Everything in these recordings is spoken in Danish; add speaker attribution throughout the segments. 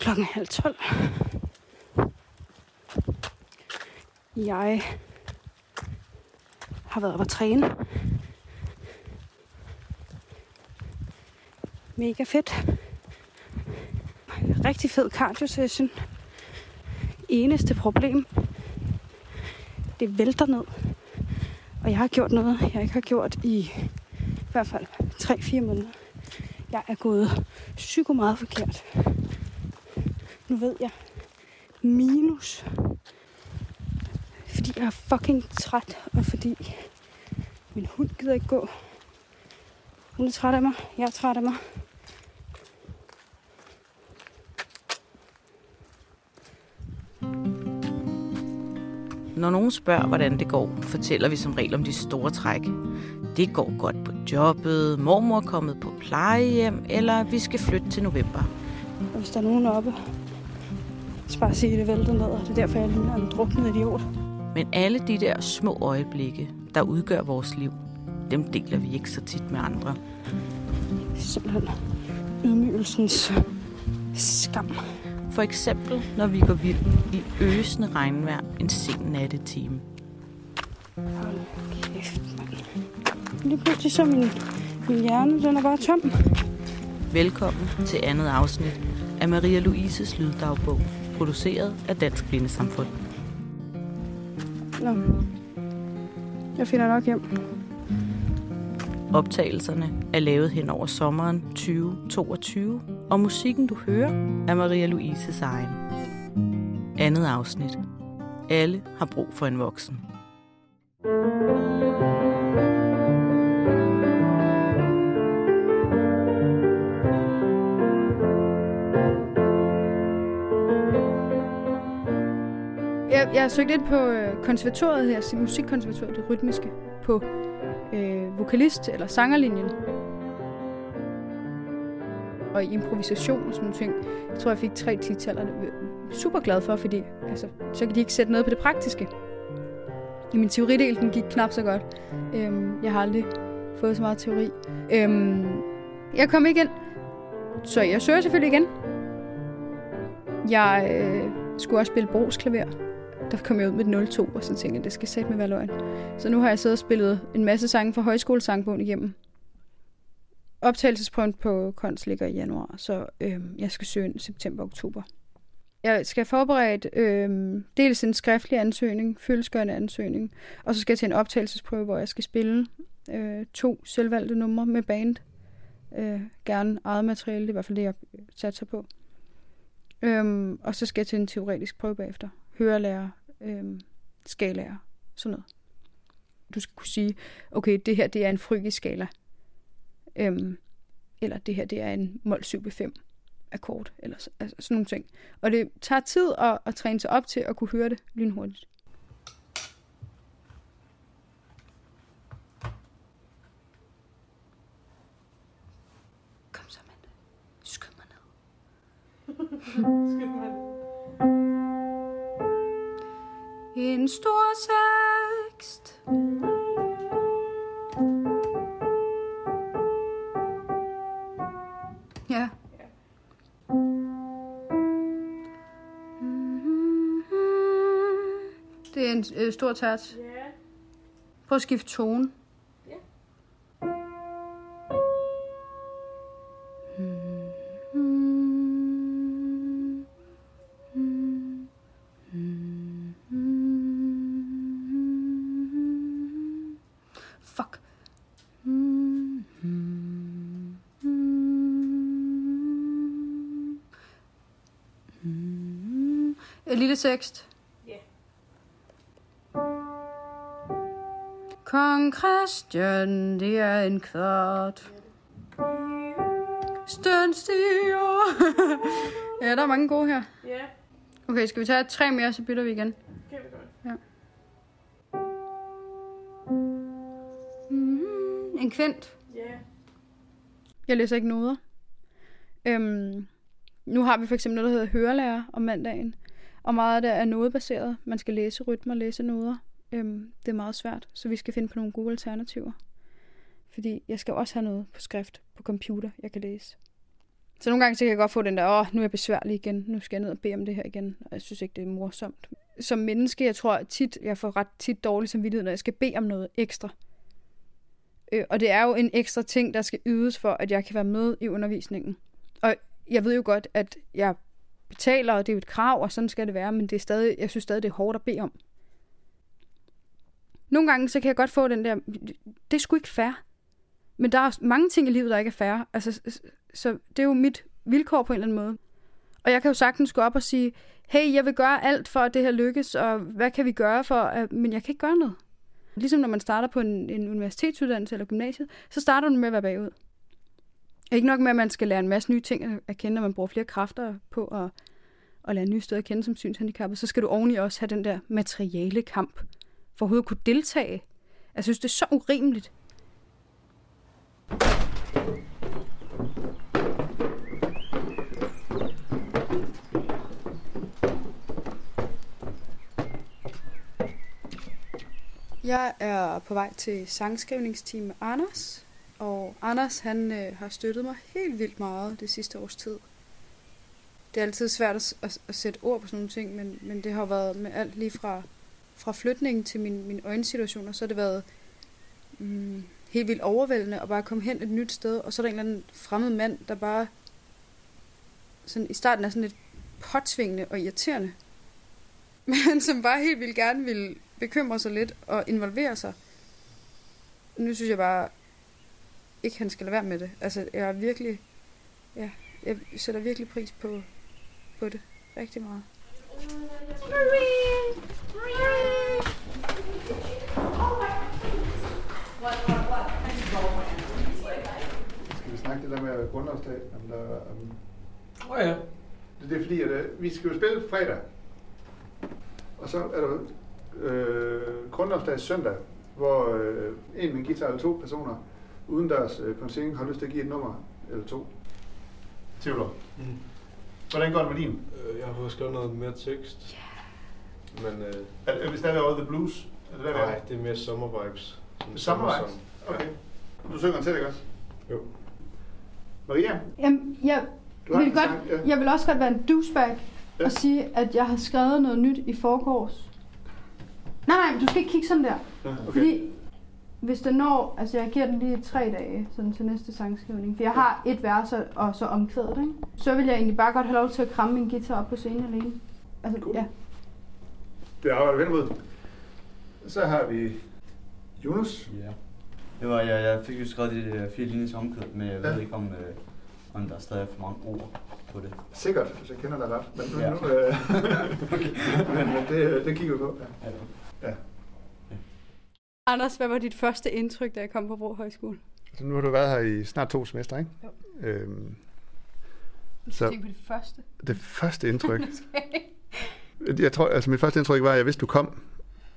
Speaker 1: Klokken er halv tolv. Jeg har været oppe at træne. Mega fedt. Rigtig fed cardio session. Eneste problem, det vælter ned. Og jeg har gjort noget, jeg ikke har gjort i i hvert fald 3-4 måneder. Jeg er gået psyko meget forkert. Nu ved jeg. Minus. Fordi jeg er fucking træt, og fordi min hund gider ikke gå. Hun er træt af mig. Jeg er træt af mig.
Speaker 2: Når nogen spørger, hvordan det går, fortæller vi som regel om de store træk. Det går godt på jobbet, mormor er kommet på plejehjem, eller vi skal flytte til november.
Speaker 1: Og hvis der er nogen oppe, så bare at det vælter ned, og det er derfor, jeg ligner en druknet idiot.
Speaker 2: Men alle de der små øjeblikke, der udgør vores liv, dem deler vi ikke så tit med andre.
Speaker 1: Simpelthen ydmygelsens skam.
Speaker 2: For eksempel, når vi går vild i øsende regnvejr en sen nattetime.
Speaker 1: Hold kæft, mand. Lige pludselig så min, min hjerne, den er bare tom.
Speaker 2: Velkommen til andet afsnit af Maria Louises lyddagbog, produceret af Dansk Blindesamfund.
Speaker 1: Nå. Jeg finder nok hjem.
Speaker 2: Optagelserne er lavet hen over sommeren 2022, og musikken du hører er Maria Louises egen. Andet afsnit. Alle har brug for en voksen.
Speaker 1: Jeg, søgte har søgt ind på øh, konservatoriet her, altså musikkonservatoriet, det rytmiske, på øh, vokalist- eller sangerlinjen. Og i improvisation og sådan nogle ting. Jeg tror, jeg fik tre titaller. Det øh, er super glad for, fordi altså, så kan de ikke sætte noget på det praktiske. I min teoridel, den gik knap så godt. Øhm, jeg har aldrig fået så meget teori. Øhm, jeg kom ikke ind, så jeg søger selvfølgelig igen. Jeg øh, skulle også spille brugsklaver. Der kom jeg ud med 02, og så tænkte jeg, det skal sætte med være løgn. Så nu har jeg siddet og spillet en masse sange fra højskolesangbogen igennem. Optagelsesprøven på Konst ligger i januar, så øh, jeg skal søge ind i september-oktober. Jeg skal forberede øh, dels en skriftlig ansøgning, følelsesgørende ansøgning, og så skal jeg til en optagelsesprøve, hvor jeg skal spille øh, to selvvalgte numre med band. Øh, gerne eget materiale, det er i hvert fald det, jeg satser på. Øhm, og så skal jeg til en teoretisk prøve bagefter. Hørelærer, øhm, skalaer, sådan noget. Du skal kunne sige, okay, det her det er en frygisk skala. Øhm, eller det her det er en mol 7 5 akkord, eller så- altså, sådan nogle ting. Og det tager tid at, at træne sig op til at kunne høre det lynhurtigt. Kom så, Amanda. Skyd mig ned. En stor tekst. Ja. Det er en øh, stor tært. Prøv at skifte tone. En lille tekst. Kong Christian, det er en kvart. Støn stiger. ja, der er mange gode her.
Speaker 3: Ja,
Speaker 1: Okay, skal vi tage tre mere, så bytter vi igen.
Speaker 3: det kan vi godt.
Speaker 1: Mm, en kvint.
Speaker 3: Ja.
Speaker 1: Jeg læser ikke noder. Øhm, nu har vi for eksempel noget, der hedder hørelærer om mandagen. Og meget af det er nodebaseret. Man skal læse rytmer, læse noder. Øhm, det er meget svært, så vi skal finde på nogle gode alternativer. Fordi jeg skal også have noget på skrift på computer, jeg kan læse. Så nogle gange så kan jeg godt få den der, åh, nu er jeg besværlig igen, nu skal jeg ned og bede om det her igen. Og jeg synes ikke, det er morsomt. Som menneske, jeg tror tit, jeg får ret tit dårlig samvittighed, når jeg skal bede om noget ekstra. Øh, og det er jo en ekstra ting, der skal ydes for, at jeg kan være med i undervisningen. Og jeg ved jo godt, at jeg betaler, og det er jo et krav, og sådan skal det være, men det er stadig, jeg synes stadig, det er hårdt at bede om. Nogle gange, så kan jeg godt få den der, det er sgu ikke fair. Men der er mange ting i livet, der ikke er fair. Altså, så det er jo mit vilkår på en eller anden måde. Og jeg kan jo sagtens gå op og sige, hey, jeg vil gøre alt for, at det her lykkes, og hvad kan vi gøre for, at... men jeg kan ikke gøre noget. Ligesom når man starter på en, en universitetsuddannelse eller gymnasiet, så starter du med at være bagud. Ikke nok med, at man skal lære en masse nye ting at kende, og man bruger flere kræfter på at, at lære nye steder at kende som synshandicappet, så skal du oveni også have den der materiale kamp for overhovedet at kunne deltage. Jeg synes, det er så urimeligt. Jeg er på vej til sangskrivningsteam med Anders, og Anders han øh, har støttet mig helt vildt meget det sidste års tid. Det er altid svært at, at, at sætte ord på sådan nogle ting, men, men det har været med alt lige fra, fra flytningen til min, min øjensituationer, så har det været mm, helt vildt overvældende at bare komme hen et nyt sted, og så er der en eller anden fremmed mand, der bare sådan, i starten er sådan lidt påtvingende og irriterende, men som bare helt vildt gerne vil bekymre sig lidt og involvere sig. Nu synes jeg bare ikke, han skal lade være med det. Altså, jeg er virkelig, ja, jeg sætter virkelig pris på, på det rigtig meget. Marie! Marie!
Speaker 3: Skal vi snakke det der med grundlovsdag? Om der, om...
Speaker 4: Oh ja.
Speaker 3: Det, det er fordi, at uh, vi skal jo spille fredag. Og så er der øh, grundlovsdag søndag, hvor øh, en med guitar eller to personer uden deres øh, konsing har lyst til at give et nummer eller to. Theodor,
Speaker 4: Mm.
Speaker 3: hvordan går det med din?
Speaker 4: Øh, Jeg har fået skrevet noget mere tekst. Yeah. Men øh,
Speaker 3: Er, er vi stadig over The Blues? Er det der, er?
Speaker 4: nej, det er mere summer vibes.
Speaker 3: Summer vibes? Okay. Du synger den selv, ikke også?
Speaker 4: Jo.
Speaker 3: Maria,
Speaker 1: Jamen, jeg vil, godt,
Speaker 3: sang, ja.
Speaker 1: jeg vil også godt være en douchebag
Speaker 3: Ja.
Speaker 1: ja. og sige, at jeg har skrevet noget nyt i forgårs. Nej, nej, du skal ikke kigge sådan der.
Speaker 3: Ja,
Speaker 1: Okay. Fordi hvis det når, altså jeg giver den lige tre dage sådan til næste sangskrivning, for jeg har et vers og- og så omkvædet, ikke? Så vil jeg egentlig bare godt have lov til at kramme min guitar op på scenen alene. Altså,
Speaker 3: Cool.
Speaker 1: ja.
Speaker 3: Det arbejder vi hen imod. Så har vi Jonas.
Speaker 5: Ja. Det var, jeg, jeg fik jo skrevet de der fire linjer til omkød, men jeg ved
Speaker 3: Ja.
Speaker 5: ikke, om, øh, om der er stadig for mange ord på det.
Speaker 3: Sikkert, hvis jeg kender dig ret. Men, nu,
Speaker 5: Ja.
Speaker 3: nu, øh, men, men det, det kigger vi på. Ja.
Speaker 5: Ja.
Speaker 3: Ja.
Speaker 1: Anders, hvad var dit første indtryk, da jeg kom på Bro Højskole?
Speaker 3: Så nu har du været her i snart to semester, ikke?
Speaker 1: Jo.
Speaker 3: Øhm, Så-
Speaker 1: tænke på det første.
Speaker 3: det første indtryk. jeg tror, altså mit første indtryk var, at jeg vidste, du kom,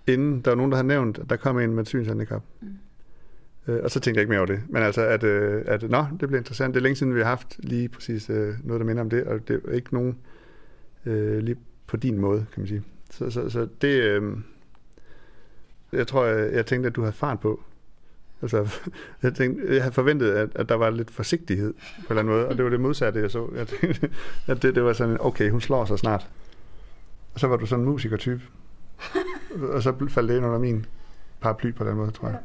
Speaker 3: inden der var nogen, der havde nævnt, at der kom en med et synshandicap.
Speaker 1: Mm.
Speaker 3: Øh, og så tænkte jeg ikke mere over det. Men altså, at, øh, at nå, det bliver interessant. Det er længe siden, vi har haft lige præcis øh, noget, der minder om det, og det er ikke nogen øh, lige på din måde, kan man sige. Så, så, så det, øh, jeg tror, jeg, jeg tænkte, at du havde fart på. Altså, jeg, tænkte, jeg havde forventet, at, at der var lidt forsigtighed på en eller anden måde, og det var det modsatte, jeg så. Jeg tænkte, at det, det var sådan, okay, hun slår sig snart. Og så var du sådan en musikertype. og så faldt det ind under min paraply på den måde, tror jeg.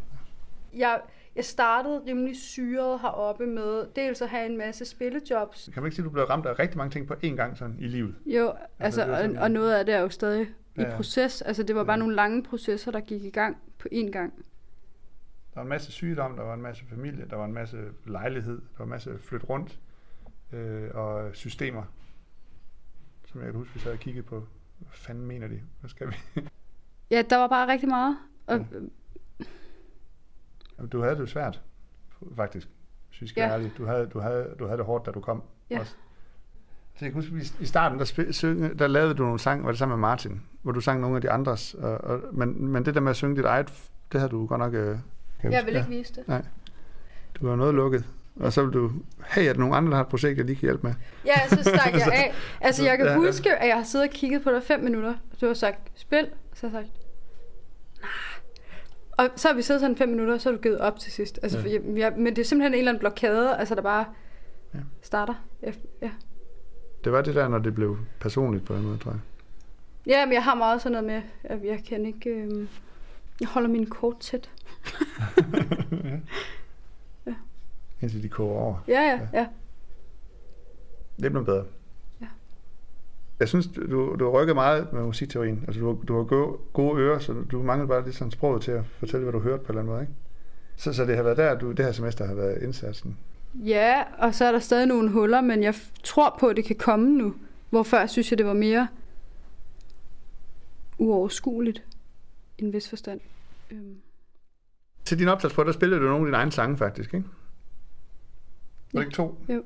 Speaker 1: Jeg, jeg startede rimelig syret heroppe med dels at have en masse spillejobs.
Speaker 3: Kan man ikke sige, at du blev ramt af rigtig mange ting på én gang sådan i livet?
Speaker 1: Jo, altså,
Speaker 3: er sådan-
Speaker 1: og, og noget af det er jo stadig
Speaker 3: Ja, ja.
Speaker 1: proces. Altså, det var bare
Speaker 3: Ja.
Speaker 1: nogle lange processer, der gik i gang på én gang.
Speaker 3: Der var en masse sygdom, der var en masse familie, der var en masse lejlighed, der var en masse flyt rundt, øh, og systemer, som jeg kan huske, vi sad og kiggede på. Hvad fanden mener de? Hvad skal vi?
Speaker 1: Ja, der var bare rigtig meget. Og,
Speaker 3: Ja. Jamen, du havde det jo svært, faktisk. Vi skal
Speaker 1: Ja.
Speaker 3: være ærlige. Du havde, du, havde, du havde det hårdt, da du kom.
Speaker 1: Ja.
Speaker 3: Også. Så jeg kan huske, i starten, der, spil, synge, der lavede du nogle sang, var det sammen med Martin, hvor du sang nogle af de andres. Og, og, men, men det der med at synge dit eget, det havde du godt nok... Øh, kan
Speaker 1: jeg vil ikke vise det.
Speaker 3: Nej. Du var noget lukket. Og så vil du, hey, er der nogen andre, der har et projekt, jeg lige kan hjælpe med?
Speaker 1: Ja, så stak jeg af. Altså, jeg kan
Speaker 3: Ja,
Speaker 1: huske, at jeg har siddet og kigget på dig fem minutter. Du har sagt, spil. Så har jeg sagt, nej. Og så har vi siddet sådan fem minutter, og så har du givet op til sidst. Altså,
Speaker 3: Ja.
Speaker 1: ja. jeg, jeg, men det er simpelthen en eller anden blokade, altså der bare...
Speaker 3: Ja.
Speaker 1: starter. Ja, ja.
Speaker 3: Det var det der, når det blev personligt på en måde, tror jeg.
Speaker 1: ja, men jeg har meget sådan noget med, at jeg kan ikke... Øh, jeg holder min kort tæt.
Speaker 3: Indtil de koger over.
Speaker 1: Ja, ja, ja.
Speaker 3: Det blev bedre.
Speaker 1: Ja.
Speaker 3: Jeg synes, du, du har rykket meget med musikteorien. Altså, du, du har gode, gode ører, så du mangler bare lidt sådan sproget til at fortælle, hvad du hørte på en eller anden måde, ikke? Så, så det har været der, du, det her semester har været indsatsen.
Speaker 1: Ja, og så er der stadig nogle huller, men jeg tror på, at det kan komme nu. Hvor før synes jeg, det var mere uoverskueligt i en vis forstand. Øhm.
Speaker 3: Til din opsats på, der spillede du nogle af dine egne sange, faktisk, ikke? Var det ikke to?
Speaker 1: Jo.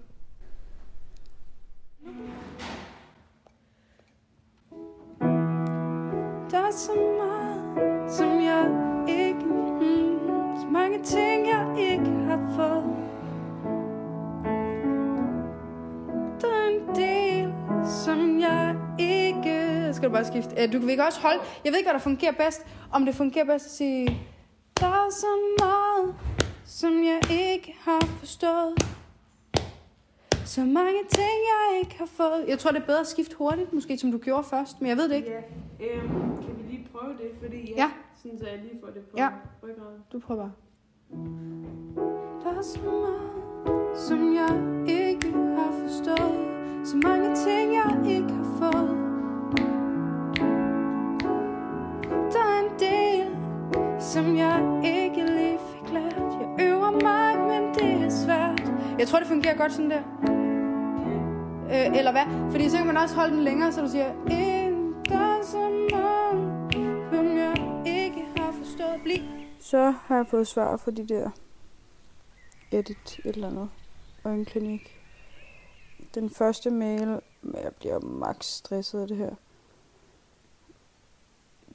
Speaker 1: Der er så meget, som jeg ikke... Mm, så mange ting, jeg ikke som jeg ikke... Skal du bare skifte? Øh, Du kan ikke også holde... Jeg ved ikke, hvad der fungerer bedst. Om det fungerer bedst at sige... Der er så meget, som jeg ikke har forstået. Så mange ting, jeg ikke har fået. Jeg tror, det er bedre at skifte hurtigt, måske som du gjorde først, men jeg ved det ikke.
Speaker 6: Ja, øhm, kan vi lige prøve det? Fordi jeg,
Speaker 1: Ja.
Speaker 6: sådan, så jeg lige får det på
Speaker 1: Ja.
Speaker 6: ryggraden.
Speaker 1: Du prøver bare. Der er så meget, som jeg ikke har forstået. Så mange ting, jeg ikke har fået. Der er en del, som jeg ikke lige fik lært. Jeg øver mig, men det er svært. Jeg tror, det fungerer godt sådan der. Øh, eller hvad? Fordi så kan man også holde den længere, så du siger... "En, Der er så meget, som jeg ikke har forstået. Bliv. Så har jeg fået svar for de der edit et eller andet øjenklinik. Den første mail, jeg bliver max stresset af det her.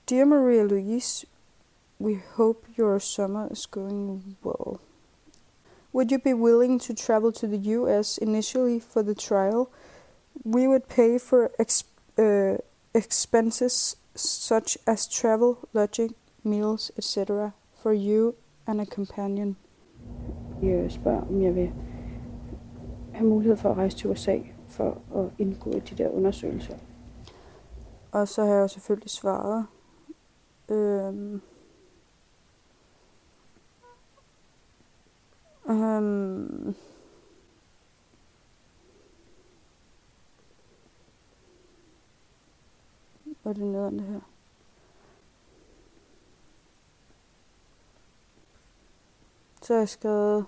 Speaker 1: Dear Maria Louise, we hope your summer is going well. Would you be willing to travel to the US initially for the trial? We would pay for ex- uh, expenses such as travel, lodging, meals, etc. for you and a companion. Jeg spørger, om jeg vil have mulighed for at rejse til USA for at indgå i de der undersøgelser. Og så har jeg jo selvfølgelig svaret. Øhm, øhm, Hvor er det nederen det her? Så har jeg skrevet...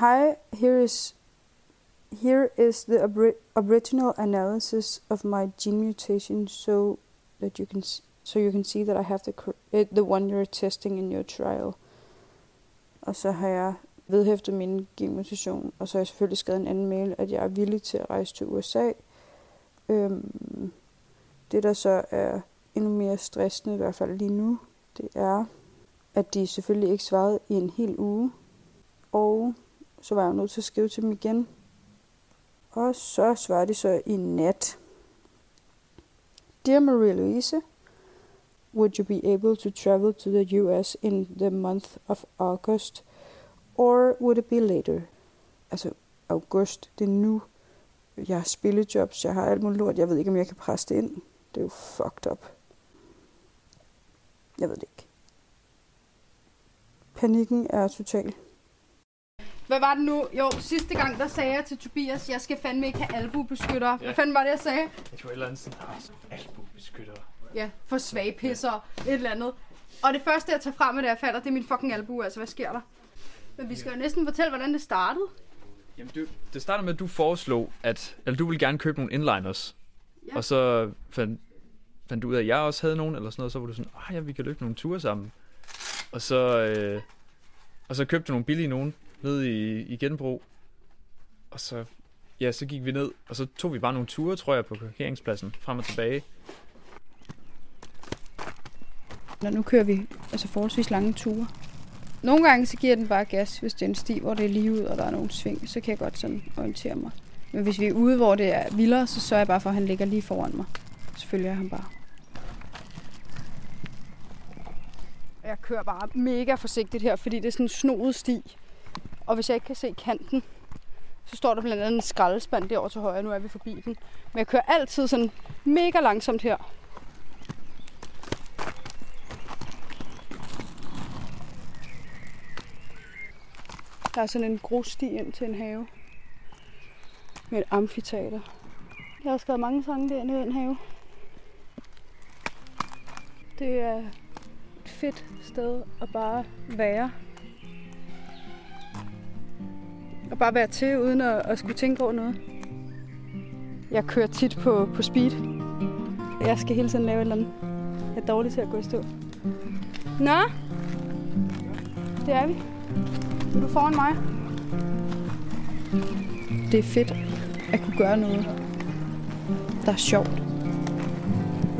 Speaker 1: Hi, here is here is the abri- original analysis of my gene mutation, so that you can s- so you can see that I have the cor- it, the one you're testing in your trial. Og så har jeg vedhæftet min genmutation, og så har jeg selvfølgelig skrevet en anden mail, at jeg er villig til at rejse til USA. Øhm, det, der så er endnu mere stressende, i hvert fald lige nu, det er, at de selvfølgelig ikke svarede i en hel uge. Og så var jeg jo nødt til at skrive til dem igen. Og så svarede de så i nat. Dear Maria Louise, would you be able to travel to the US in the month of August, or would it be later? Altså, august, det er nu. Jeg har spillejobs, jeg har alt muligt lort. Jeg ved ikke, om jeg kan presse det ind. Det er jo fucked up. Jeg ved det ikke. Panikken er total. Hvad var det nu? Jo, sidste gang, der sagde jeg til Tobias, jeg skal fandme ikke have albubeskytter. Hvad fanden var det, jeg sagde?
Speaker 7: Jeg tror et eller andet sådan, ah, albubeskytter.
Speaker 1: Ja, for svage pisser, et eller andet. Og det første, jeg tager frem med, da jeg falder, det er min fucking albu. Altså, hvad sker der? Men vi skal jo næsten fortælle, hvordan det startede.
Speaker 7: Jamen, du, det starter med, at du foreslog, at eller du ville gerne købe nogle inliners.
Speaker 1: Ja.
Speaker 7: Og så fandt, fandt du ud af, at jeg også havde nogen, eller sådan noget. Så var du sådan, ah ja, vi kan løbe nogle ture sammen. Og så, øh, og så købte du nogle billige nogen ned i, i genbrug. Og så, ja, så gik vi ned, og så tog vi bare nogle ture, tror jeg, på parkeringspladsen, frem og tilbage.
Speaker 1: Når nu kører vi altså forholdsvis lange ture. Nogle gange så giver den bare gas, hvis det er en sti, hvor det er lige ud, og der er nogle sving, så kan jeg godt sådan orientere mig. Men hvis vi er ude, hvor det er vildere, så sørger jeg bare for, at han ligger lige foran mig. Så følger jeg ham bare. Jeg kører bare mega forsigtigt her, fordi det er sådan en snoet sti. Og hvis jeg ikke kan se kanten, så står der blandt andet en skraldespand derovre til højre. Nu er vi forbi den. Men jeg kører altid sådan mega langsomt her. Der er sådan en grussti ind til en have. Med et amfiteater. Jeg har skrevet mange sange derinde i den have. Det er et fedt sted at bare være. Og bare være til, uden at, at skulle tænke over noget. Jeg kører tit på, på speed. Jeg skal hele tiden lave et eller andet. Jeg er dårlig til at gå i stå. Nå, det er vi. Er du foran mig? Det er fedt at kunne gøre noget, der er sjovt.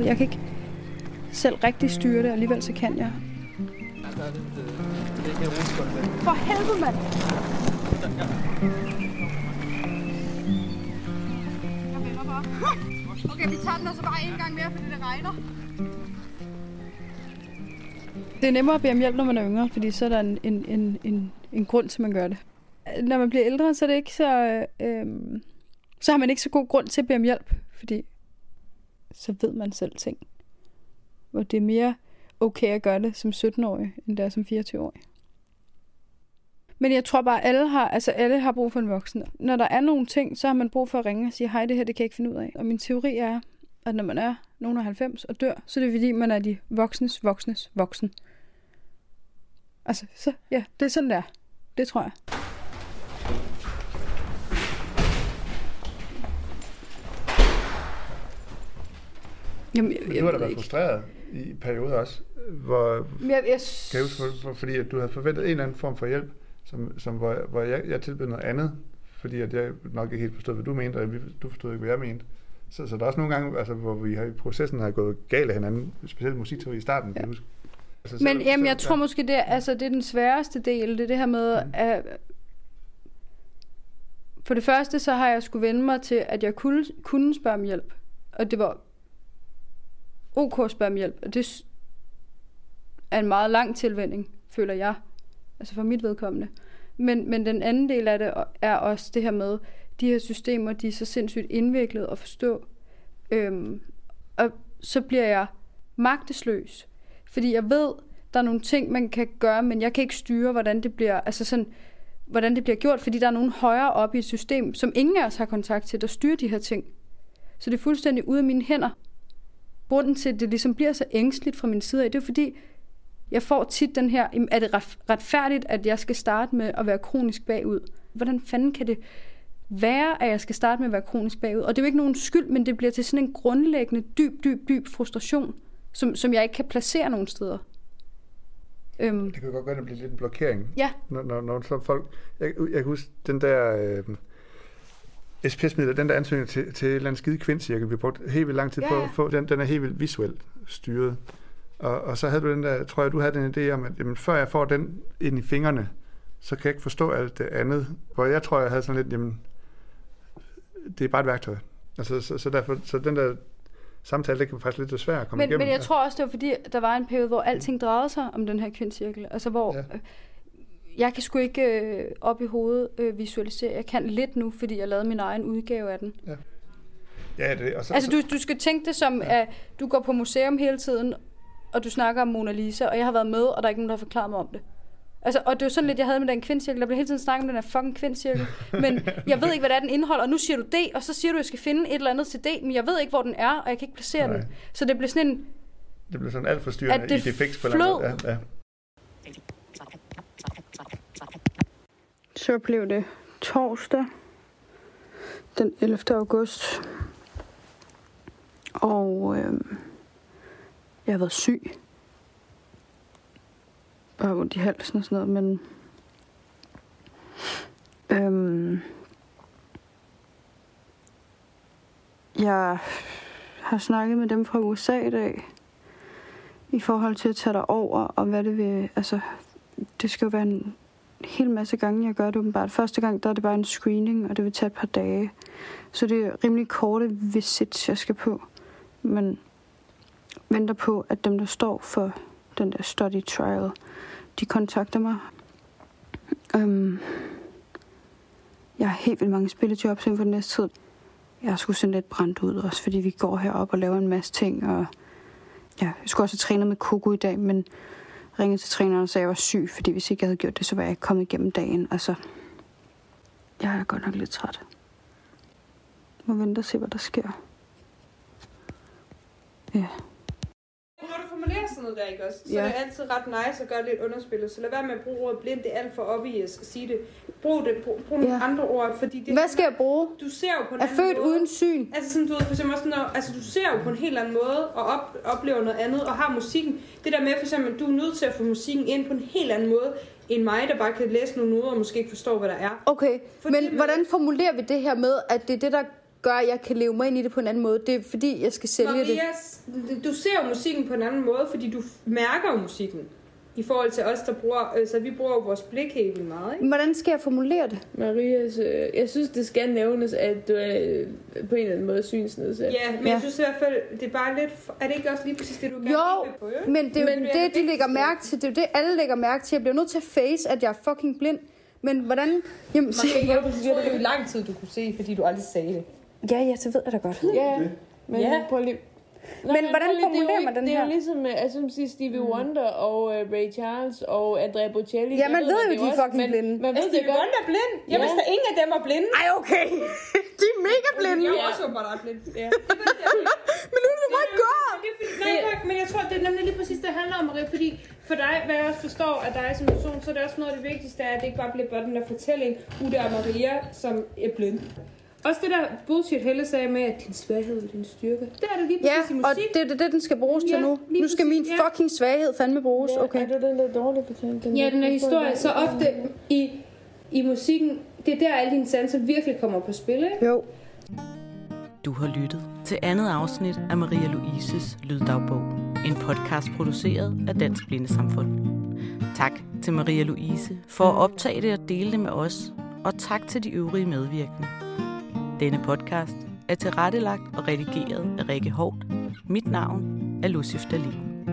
Speaker 1: Jeg kan ikke selv rigtig styre det, og alligevel så kan jeg. For helvede, mand! Jeg vender bare. Okay, vi tager den altså bare en gang mere, fordi det regner. Det er nemmere at bede om hjælp, når man er yngre, fordi så er der en, en, en, en, en grund til, at man gør det. Når man bliver ældre, så er det ikke så... Øh, så har man ikke så god grund til at bede om hjælp, fordi så ved man selv ting. Hvor det er mere okay at gøre det som 17-årig, end det er som 24-årig. Men jeg tror bare, alle har, altså alle har brug for en voksen. Når der er nogle ting, så har man brug for at ringe og sige, hej, det her det kan jeg ikke finde ud af. Og min teori er, at når man er nogen af 90 og dør, så er det fordi, man er de voksnes, voksnes, voksen. Altså, så, ja, det er sådan der. Det tror jeg. Jamen, jeg,
Speaker 3: Men du har da været frustreret i perioder også, hvor,
Speaker 1: Jeg, jeg,
Speaker 3: kan jeg huske, fordi at du havde forventet en eller anden form for hjælp, som, som hvor, hvor jeg, jeg tilbød noget andet, fordi at jeg nok ikke helt forstod, hvad du mente, og vi- du forstod ikke, hvad jeg mente. Så, så der er også nogle gange, altså, hvor vi har, i processen har gået galt af hinanden, specielt musikteori i starten, kan
Speaker 1: Ja.
Speaker 3: jeg huske. Altså,
Speaker 1: Men
Speaker 3: så-
Speaker 1: jamen,
Speaker 3: så-
Speaker 1: jeg tror måske, det er, altså, det er den sværeste del. Det er det her med,
Speaker 3: Mm.
Speaker 1: at... For det første, så har jeg skulle vende mig til, at jeg kunne, kunne spørge om hjælp. Og det var ok at spørge om hjælp. Og det er en meget lang tilvænding, føler jeg. Altså for mit vedkommende. Men, men den anden del af det er også det her med, de her systemer, de er så sindssygt indviklede at forstå. Øhm, og så bliver jeg magtesløs. Fordi jeg ved, der er nogle ting, man kan gøre, men jeg kan ikke styre, hvordan det bliver, altså sådan, hvordan det bliver gjort, fordi der er nogen højere op i et system, som ingen af os har kontakt til, der styrer de her ting. Så det er fuldstændig ude af mine hænder. Grunden til, at det ligesom bliver så ængstligt fra min side af, det er fordi, jeg får tit den her, "Jamen, er det ret- retfærdigt, at jeg skal starte med at være kronisk bagud? Hvordan fanden kan det være, at jeg skal starte med at være kronisk bagud? Og det er jo ikke nogen skyld, men det bliver til sådan en grundlæggende, dyb, dyb, dyb frustration, som, som jeg ikke kan placere nogen steder. Øhm,
Speaker 3: Det kan godt gå ind og blive lidt en blokering.
Speaker 1: Ja.
Speaker 3: Når, når, når så folk... Jeg, jeg kan huske den der... Øh, SPS-midler, den der ansøgning til, til et eller andet skide kvindcirkel, vi brugte helt vildt lang tid
Speaker 1: Ja,
Speaker 3: på
Speaker 1: ja.
Speaker 3: at få, den, den er helt vildt visuelt styret. Og, og så havde du den der, tror jeg, du havde den idé om, at jamen, før jeg får den ind i fingrene, så kan jeg ikke forstå alt det andet. Hvor jeg tror, jeg havde sådan lidt, jamen, det er bare et værktøj. Altså, så, så, derfor, så den der samtale, det kan faktisk lidt svært at komme
Speaker 1: men,
Speaker 3: igennem.
Speaker 1: men jeg tror også, det var fordi, der var en periode, hvor alting drejede sig om den her kvindcirkel. Altså hvor
Speaker 3: Ja.
Speaker 1: ja. jeg kan sgu ikke øh, op i hovedet øh, visualisere. Jeg kan lidt nu, fordi jeg lavede min egen udgave af den.
Speaker 3: Ja, det, og så,
Speaker 1: Altså du, du skal tænke det som, at du går på museum hele tiden, og du snakker om Mona Lisa, og jeg har været med, og der er ikke nogen, der har forklaret mig om det. Altså, og det var sådan lidt, jeg havde med den kvindcirkel. Der blev hele tiden snakket om den her fucking kvindcirkel. Men jeg ved ikke, hvad det er, den indeholder. Og nu siger du det, og så siger du, at jeg skal finde et eller andet til det. Men jeg ved ikke, hvor den er, og jeg kan ikke placere
Speaker 3: Nej.
Speaker 1: den. Så det blev sådan en...
Speaker 3: det blev sådan alt for styrende
Speaker 1: At det
Speaker 3: i det fix på måde. Ja, ja.
Speaker 1: Så blev det torsdag den 11. august. Og øh, jeg har været syg. Bare ondt i halsen og sådan noget, men... Øhm, jeg har snakket med dem fra USA i dag i forhold til at tage dig over, og hvad det vil... Altså, det skal jo være en hel masse gange, jeg gør det åbenbart. Første gang, der er det bare en screening, og det vil tage et par dage. Så det er rimelig korte visits, jeg skal på. Men venter på, at dem, der står for den der study trial, de kontakter mig. Øhm,
Speaker 8: Jeg har helt vildt mange spillejobs inden for den næste tid. Jeg er sgu sådan lidt brændt ud også, fordi vi går herop og laver en masse ting. Og ja, jeg skulle også have trænet med Coco i dag, men ringede til træneren og sagde, at jeg var syg, fordi hvis ikke jeg havde gjort det, så var jeg ikke kommet igennem dagen. Altså, jeg er godt nok lidt træt. Må vente og se, hvad der sker. Ja.
Speaker 6: Yeah du formulerer sådan noget der, ikke også? Så
Speaker 8: Ja.
Speaker 6: er det altid ret nice at gøre lidt underspillet. Så lad være med at bruge ordet blind. Det er alt for obvious at sige det. Brug, det, brug, brug nogle
Speaker 8: Ja.
Speaker 6: andre ord, fordi det
Speaker 8: Hvad skal jeg bruge?
Speaker 6: du ser jo på en
Speaker 8: Er født
Speaker 6: måde.
Speaker 8: uden syn.
Speaker 6: Altså sådan, du ved, for eksempel også, når, altså du ser jo på en helt anden måde, og op, oplever noget andet, og har musikken. Det der med for eksempel, at du er nødt til at få musikken ind på en helt anden måde, end mig, der bare kan læse nogle noder og måske ikke forstå, hvad der er.
Speaker 8: Okay,
Speaker 6: Fordi
Speaker 8: men hvordan formulerer vi det her med, at det er det, der gør, at jeg kan leve mig ind i det på en anden måde? Det er fordi, jeg skal sælge det.
Speaker 6: Maria, du ser jo musikken på en anden måde, fordi du mærker jo musikken. I forhold til os, der bruger, altså vi bruger jo vores blik helt vildt meget, ikke?
Speaker 8: Hvordan skal jeg formulere det?
Speaker 9: Marias, øh, jeg synes, det skal nævnes, at du er øh, på en eller anden måde synsnedsat.
Speaker 6: Ja, men
Speaker 8: Ja.
Speaker 6: jeg synes i hvert fald, det er bare lidt, er det ikke også lige præcis det, du gerne
Speaker 8: Jo,
Speaker 6: vil på, ikke?
Speaker 8: Men det er jo
Speaker 6: Men det er
Speaker 8: det,
Speaker 6: det
Speaker 8: de lægger mærke til. Det er jo det, alle lægger mærke til. Jeg bliver nødt til at face, at jeg er fucking blind. Men hvordan... Jamen, se,
Speaker 6: Maria, jeg troede jo i lang tid, du kunne se, fordi du aldrig sagde det.
Speaker 8: Ja, ja, så ved jeg da godt.
Speaker 9: Ja, men
Speaker 6: Ja.
Speaker 9: prøv lige... Nå,
Speaker 8: Men hvordan
Speaker 9: prøv lige,
Speaker 8: formulerer
Speaker 9: det er jo
Speaker 8: man den
Speaker 9: Det er
Speaker 8: her?
Speaker 9: jo ligesom, øh, altså som siger Stevie Wonder og uh, Ray Charles og Andrea Bocelli.
Speaker 8: Ja,
Speaker 9: Jeg
Speaker 8: man ved jo,
Speaker 9: det
Speaker 8: de er
Speaker 9: også,
Speaker 8: fucking
Speaker 9: men,
Speaker 8: blinde.
Speaker 9: Man ved det
Speaker 6: Stevie
Speaker 9: godt.
Speaker 6: Wonder er blind. Jeg
Speaker 9: Ja.
Speaker 6: vidste, at ingen af dem var blinde.
Speaker 8: Ej, okay. De er mega blinde.
Speaker 6: Jeg er også åbenbart blind. Ja.
Speaker 8: Men nu er det bare godt.
Speaker 6: Men er men jeg tror, det er nemlig lige præcis det, det handler om, Maria. Fordi for dig, hvad jeg også forstår af dig som person, så er det også noget af det vigtigste, at det ikke bare bliver bare den der fortælling, Uda og Maria, som er blind. Også det der bullshit, Helle sagde med, at din svaghed er din styrke. Det er det lige
Speaker 8: Ja,
Speaker 6: præcis i
Speaker 8: og
Speaker 6: musik.
Speaker 8: det er det, det, den skal bruges til
Speaker 6: Ja,
Speaker 8: nu.
Speaker 6: lige
Speaker 8: Nu skal min
Speaker 6: ja.
Speaker 8: fucking svaghed fandme bruges. Okay.
Speaker 9: Er det den der dårlige fortælling?
Speaker 6: Ja, den er historie. Så ofte i, i musikken, det er der, alle dine sanser virkelig kommer på spil, ikke?
Speaker 8: Jo.
Speaker 2: Du har lyttet til andet afsnit af Maria Louises Lyddagbog. En podcast produceret af Dansk Blindesamfund. Tak til Maria Louise for at optage det og dele det med os. Og tak til de øvrige medvirkende. Denne podcast er tilrettelagt og redigeret af Rikke Hårdt. Mit navn er Lucif Dalin.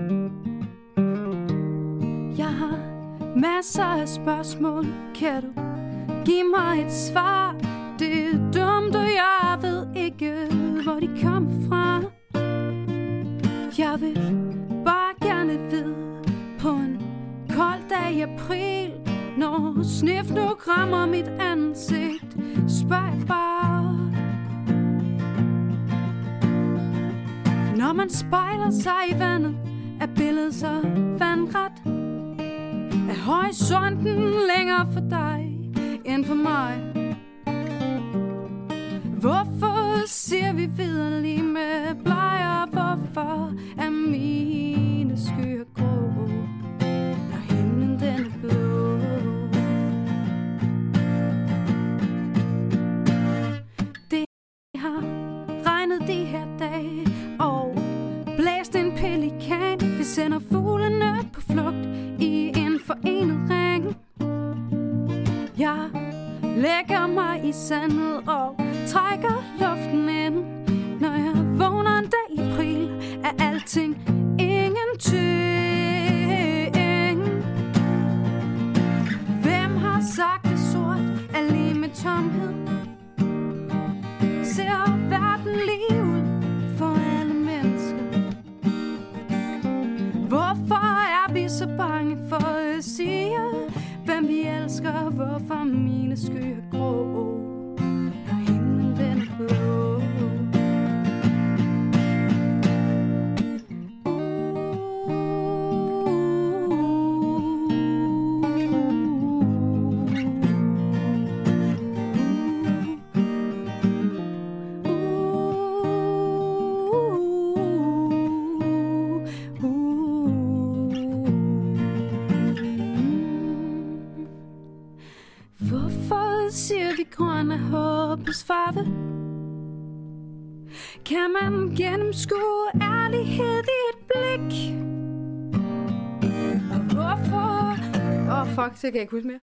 Speaker 1: Jeg har masser af spørgsmål. Kan du give mig et svar? Det er dumt, og jeg ved ikke, hvor de kom fra. Jeg vil bare gerne vide på en kold dag i april, når snif nu krammer mit ansigt. Spørg bare. Når man spejler sig i vandet, er billedet så vandret. Er horisonten længere for dig end for mig? Hvorfor ser vi videre lige med blejer? Hvorfor er min vi elsker? Hvorfor mine skyer grå, man gennemskue ærlighed i et blik? Og hvorfor...
Speaker 8: Åh, oh, fuck, så kan jeg ikke huske mere.